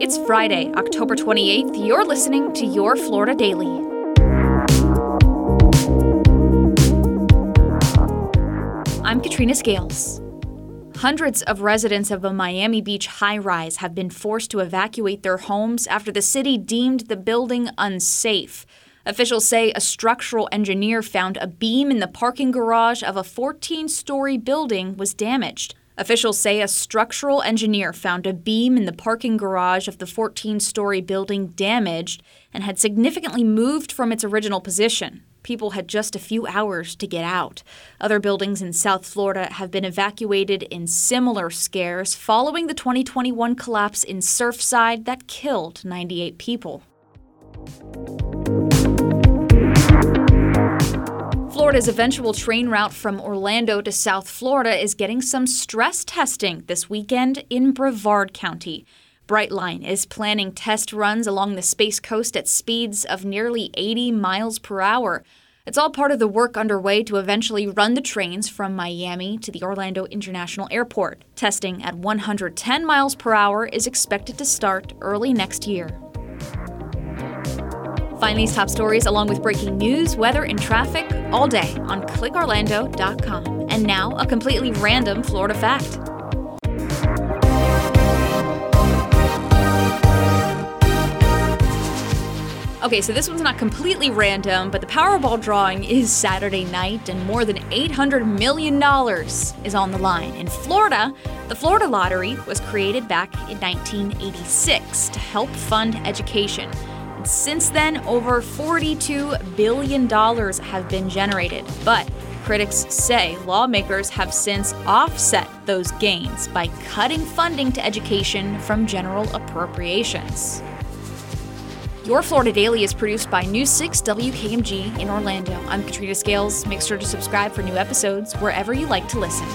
It's Friday, October 28th. You're listening to Your Florida Daily. I'm Katrina Scales. Hundreds of residents of a Miami Beach high rise have been forced to evacuate their homes after the city deemed the building unsafe. Officials say a structural engineer found a beam in the parking garage of a 14 story building was damaged. Officials say a structural engineer found a beam in the parking garage of the 14 story building damaged and had significantly moved from its original position. People had just a few hours to get out. Other buildings in South Florida have been evacuated in similar scares following the 2021 collapse in Surfside that killed 98 people. Florida's eventual train route from Orlando to South Florida is getting some stress testing this weekend in Brevard County. Brightline is planning test runs along the Space Coast at speeds of nearly 80 miles per hour. It's all part of the work underway to eventually run the trains from Miami to the Orlando International Airport. Testing at 110 miles per hour is expected to start early next year. Find these top stories along with breaking news, weather, and traffic all day on clickorlando.com. And now, a completely random Florida fact. Okay, so this one's not completely random, but the Powerball drawing is Saturday night, and more than $800 million is on the line. In Florida, the Florida Lottery was created back in 1986 to help fund education. Since then, over $42 billion have been generated. But critics say lawmakers have since offset those gains by cutting funding to education from general appropriations. Your Florida Daily is produced by News 6 WKMG in Orlando. I'm Katrina Scales. Make sure to subscribe for new episodes wherever you like to listen.